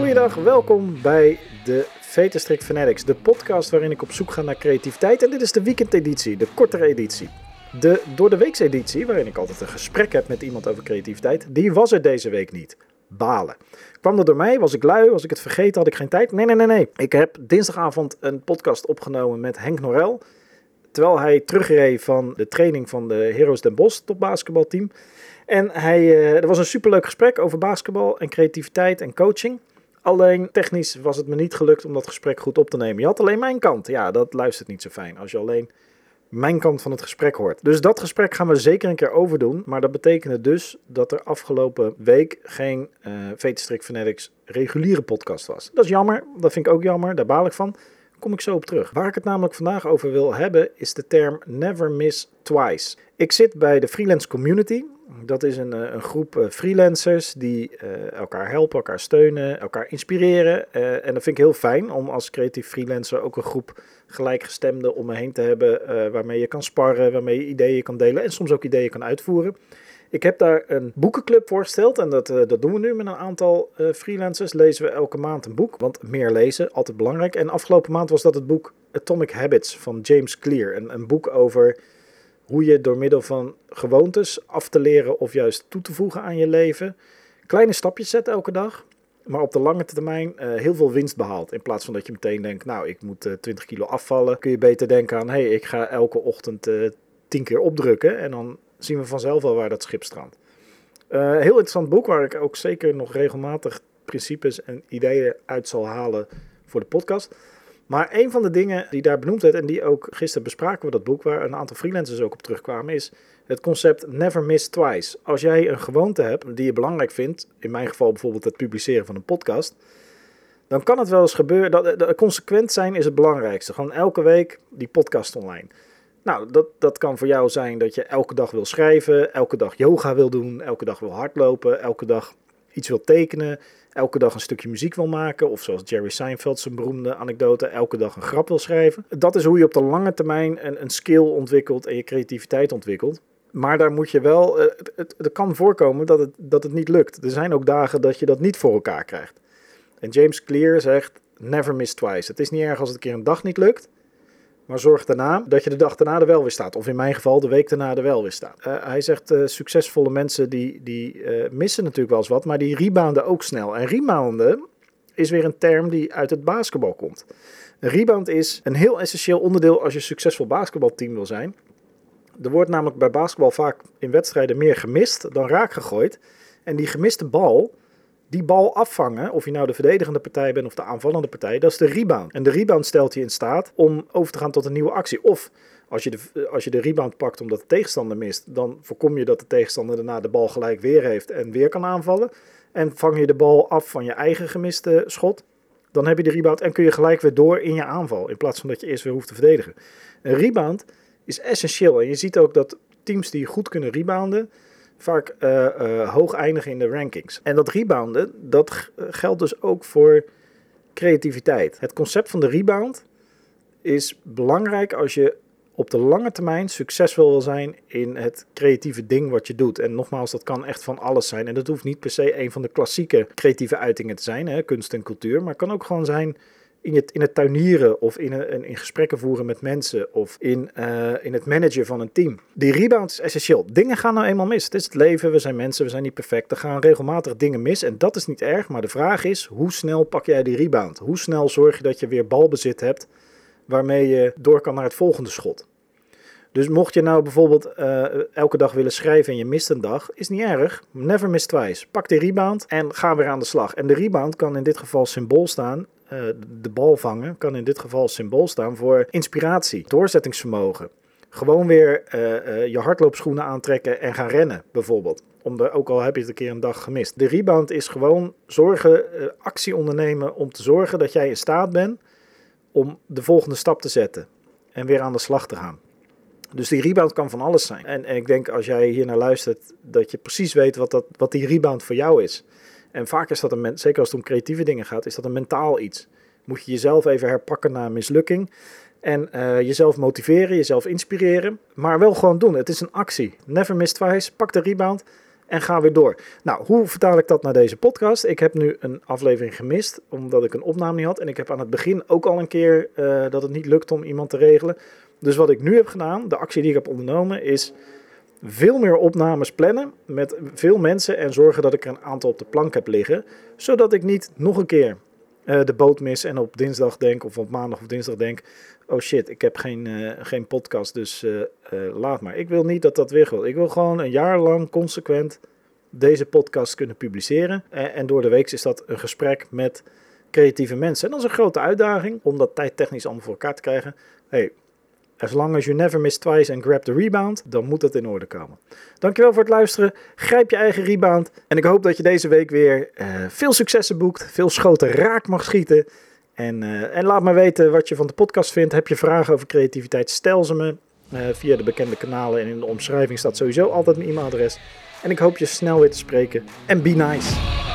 Goeiedag, welkom bij de Vetenstrik Fanatics, de podcast waarin ik op zoek ga naar creativiteit. En dit is de weekendeditie, de kortere editie. De door de weekse editie, waarin ik altijd een gesprek heb met iemand over creativiteit, die was er deze week niet. Balen. Kwam dat door mij? Was ik lui? Was ik het vergeten? Had ik geen tijd? Nee, nee, nee, nee. Ik heb dinsdagavond een podcast opgenomen met Henk Norel. Terwijl hij terugreed van de training van de Heroes Den Bosch topbasketbalteam. En hij, uh, er was een superleuk gesprek over basketbal en creativiteit en coaching. Alleen technisch was het me niet gelukt om dat gesprek goed op te nemen. Je had alleen mijn kant. Ja, dat luistert niet zo fijn. Als je alleen mijn kant van het gesprek hoort. Dus dat gesprek gaan we zeker een keer overdoen. Maar dat betekende dus dat er afgelopen week geen uh, Vetenstrik Fanatics reguliere podcast was. Dat is jammer. Dat vind ik ook jammer. Daar baal ik van. Kom ik zo op terug. Waar ik het namelijk vandaag over wil hebben is de term never miss twice. Ik zit bij de freelance community. Dat is een, een groep eh, freelancers die uh, elkaar helpen, elkaar steunen, elkaar inspireren. En dat vind ik heel fijn om als creatief freelancer ook een groep gelijkgestemden om me heen te hebben. waarmee je kan sparren, waarmee je ideeën kan delen en soms ook ideeën kan uitvoeren. Ik heb daar een boekenclub voorgesteld en dat, dat doen we nu met een aantal freelancers. Lezen we elke maand een boek, want meer lezen, altijd belangrijk. En afgelopen maand was dat het boek Atomic Habits van James Clear. Een boek over hoe je door middel van gewoontes af te leren of juist toe te voegen aan je leven, kleine stapjes zet elke dag, maar op de lange termijn uh, heel veel winst behaalt. In plaats van dat je meteen denkt, nou ik moet uh, 20 kilo afvallen, kun je beter denken aan, hé hey, ik ga elke ochtend uh, eh, 10 keer opdrukken en dan zien we vanzelf wel waar dat schip strandt. Heel interessant boek waar ik ook zeker nog regelmatig principes en ideeën uit zal halen voor de podcast. Maar een van de dingen die daar benoemd werd en die ook gisteren bespraken we dat boek, waar een aantal freelancers ook op terugkwamen, is het concept never miss twice. Als jij een gewoonte hebt die je belangrijk vindt, in mijn geval bijvoorbeeld het publiceren van een podcast, dan kan het wel eens gebeuren dat, dat consequent zijn is het belangrijkste. Gewoon elke week die podcast online. Nou, dat, dat kan voor jou zijn dat je elke dag wil schrijven, elke dag yoga wil doen, elke dag wil hardlopen, elke dag iets wil tekenen, elke dag een stukje muziek wil maken. Of zoals Jerry Seinfeld zijn beroemde anekdote, elke dag een grap wil schrijven. Dat is hoe je op de lange termijn een, een skill ontwikkelt en je creativiteit ontwikkelt. Maar daar moet je wel, eh, het, het, het, kan voorkomen dat het, dat het niet lukt. Er zijn ook dagen dat je dat niet voor elkaar krijgt. En James Clear zegt, never miss twice. Het is niet erg als het een keer een dag niet lukt. Maar zorg daarna dat je de dag daarna er wel weer staat. Of in mijn geval de week daarna er wel weer staat. Uh, hij zegt uh, succesvolle mensen die, die uh, missen natuurlijk wel eens wat. Maar die rebounden ook snel. En rebounden is weer een term die uit het basketbal komt. Een rebound is een heel essentieel onderdeel als je een succesvol basketbalteam wil zijn. Er wordt namelijk bij basketbal vaak in wedstrijden meer gemist dan raak gegooid. En die gemiste bal, die bal afvangen, of je nou de verdedigende partij bent of de aanvallende partij, dat is de rebound. En de rebound stelt je in staat om over te gaan tot een nieuwe actie. Of als je de, als je de rebound pakt omdat de tegenstander mist, dan voorkom je dat de tegenstander daarna de bal gelijk weer heeft en weer kan aanvallen. En vang je de bal af van je eigen gemiste schot, dan heb je de rebound en kun je gelijk weer door in je aanval. In plaats van dat je eerst weer hoeft te verdedigen. Een rebound is essentieel. En je ziet ook dat teams die goed kunnen rebounden, vaak uh, uh, hoog eindigen in de rankings. En dat rebounden, dat geldt dus ook voor creativiteit. Het concept van de rebound is belangrijk als je op de lange termijn succesvol wil zijn in het creatieve ding wat je doet. En nogmaals, dat kan echt van alles zijn. En dat hoeft niet per se een van de klassieke creatieve uitingen te zijn, hè, kunst en cultuur. Maar het kan ook gewoon zijn in het, in het tuinieren of in, een, in gesprekken voeren met mensen of in, uh, in het managen van een team. Die rebound is essentieel. Dingen gaan nou eenmaal mis. Het is het leven, we zijn mensen, we zijn niet perfect. Er gaan regelmatig dingen mis en dat is niet erg. Maar de vraag is, hoe snel pak jij die rebound? Hoe snel zorg je dat je weer balbezit hebt waarmee je door kan naar het volgende schot? Dus mocht je nou bijvoorbeeld uh, elke dag willen schrijven en je mist een dag, is niet erg. Never miss twice. Pak die rebound en ga weer aan de slag. En de rebound kan in dit geval symbool staan de bal vangen kan in dit geval symbool staan voor inspiratie, doorzettingsvermogen. Gewoon weer uh, uh, je hardloopschoenen aantrekken en gaan rennen, bijvoorbeeld. Om ook al heb je het een keer een dag gemist. De rebound is gewoon zorgen, actie ondernemen om te zorgen dat jij in staat bent om de volgende stap te zetten. En weer aan de slag te gaan. Dus die rebound kan van alles zijn. En, en ik denk als jij hier naar luistert, dat je precies weet wat, dat, wat die rebound voor jou is. En vaak is dat een, zeker als het om creatieve dingen gaat, is dat een mentaal iets. Moet je jezelf even herpakken na een mislukking. En uh, jezelf motiveren, jezelf inspireren. Maar wel gewoon doen. Het is een actie. Never miss twice. Pak de rebound. en ga weer door. Nou, hoe vertaal ik dat naar deze podcast? Ik heb nu een aflevering gemist, omdat ik een opname niet had. En ik heb aan het begin ook al een keer uh, dat het niet lukt om iemand te regelen. Dus wat ik nu heb gedaan, de actie die ik heb ondernomen, is veel meer opnames plannen met veel mensen en zorgen dat ik er een aantal op de plank heb liggen. Zodat ik niet nog een keer uh, de boot mis en op dinsdag denk, of op maandag of dinsdag denk: oh shit, ik heb geen, uh, geen podcast, dus uh, laat maar. Ik wil niet dat dat weer wil. Ik wil gewoon een jaar lang consequent deze podcast kunnen publiceren. En, en door de week is dat een gesprek met creatieve mensen. En dat is een grote uitdaging om dat tijdtechnisch allemaal voor elkaar te krijgen. Hey, As long as you never miss twice and grab the rebound, dan moet het in orde komen. Dankjewel voor het luisteren. Grijp je eigen rebound. En ik hoop dat je deze week weer uh, veel successen boekt, veel schoten raak mag schieten. En, uh, en, laat me weten wat je van de podcast vindt. Heb je vragen over creativiteit, stel ze me uh, via de bekende kanalen. En in de omschrijving staat sowieso altijd een e-mailadres. En ik hoop je snel weer te spreken. En be nice.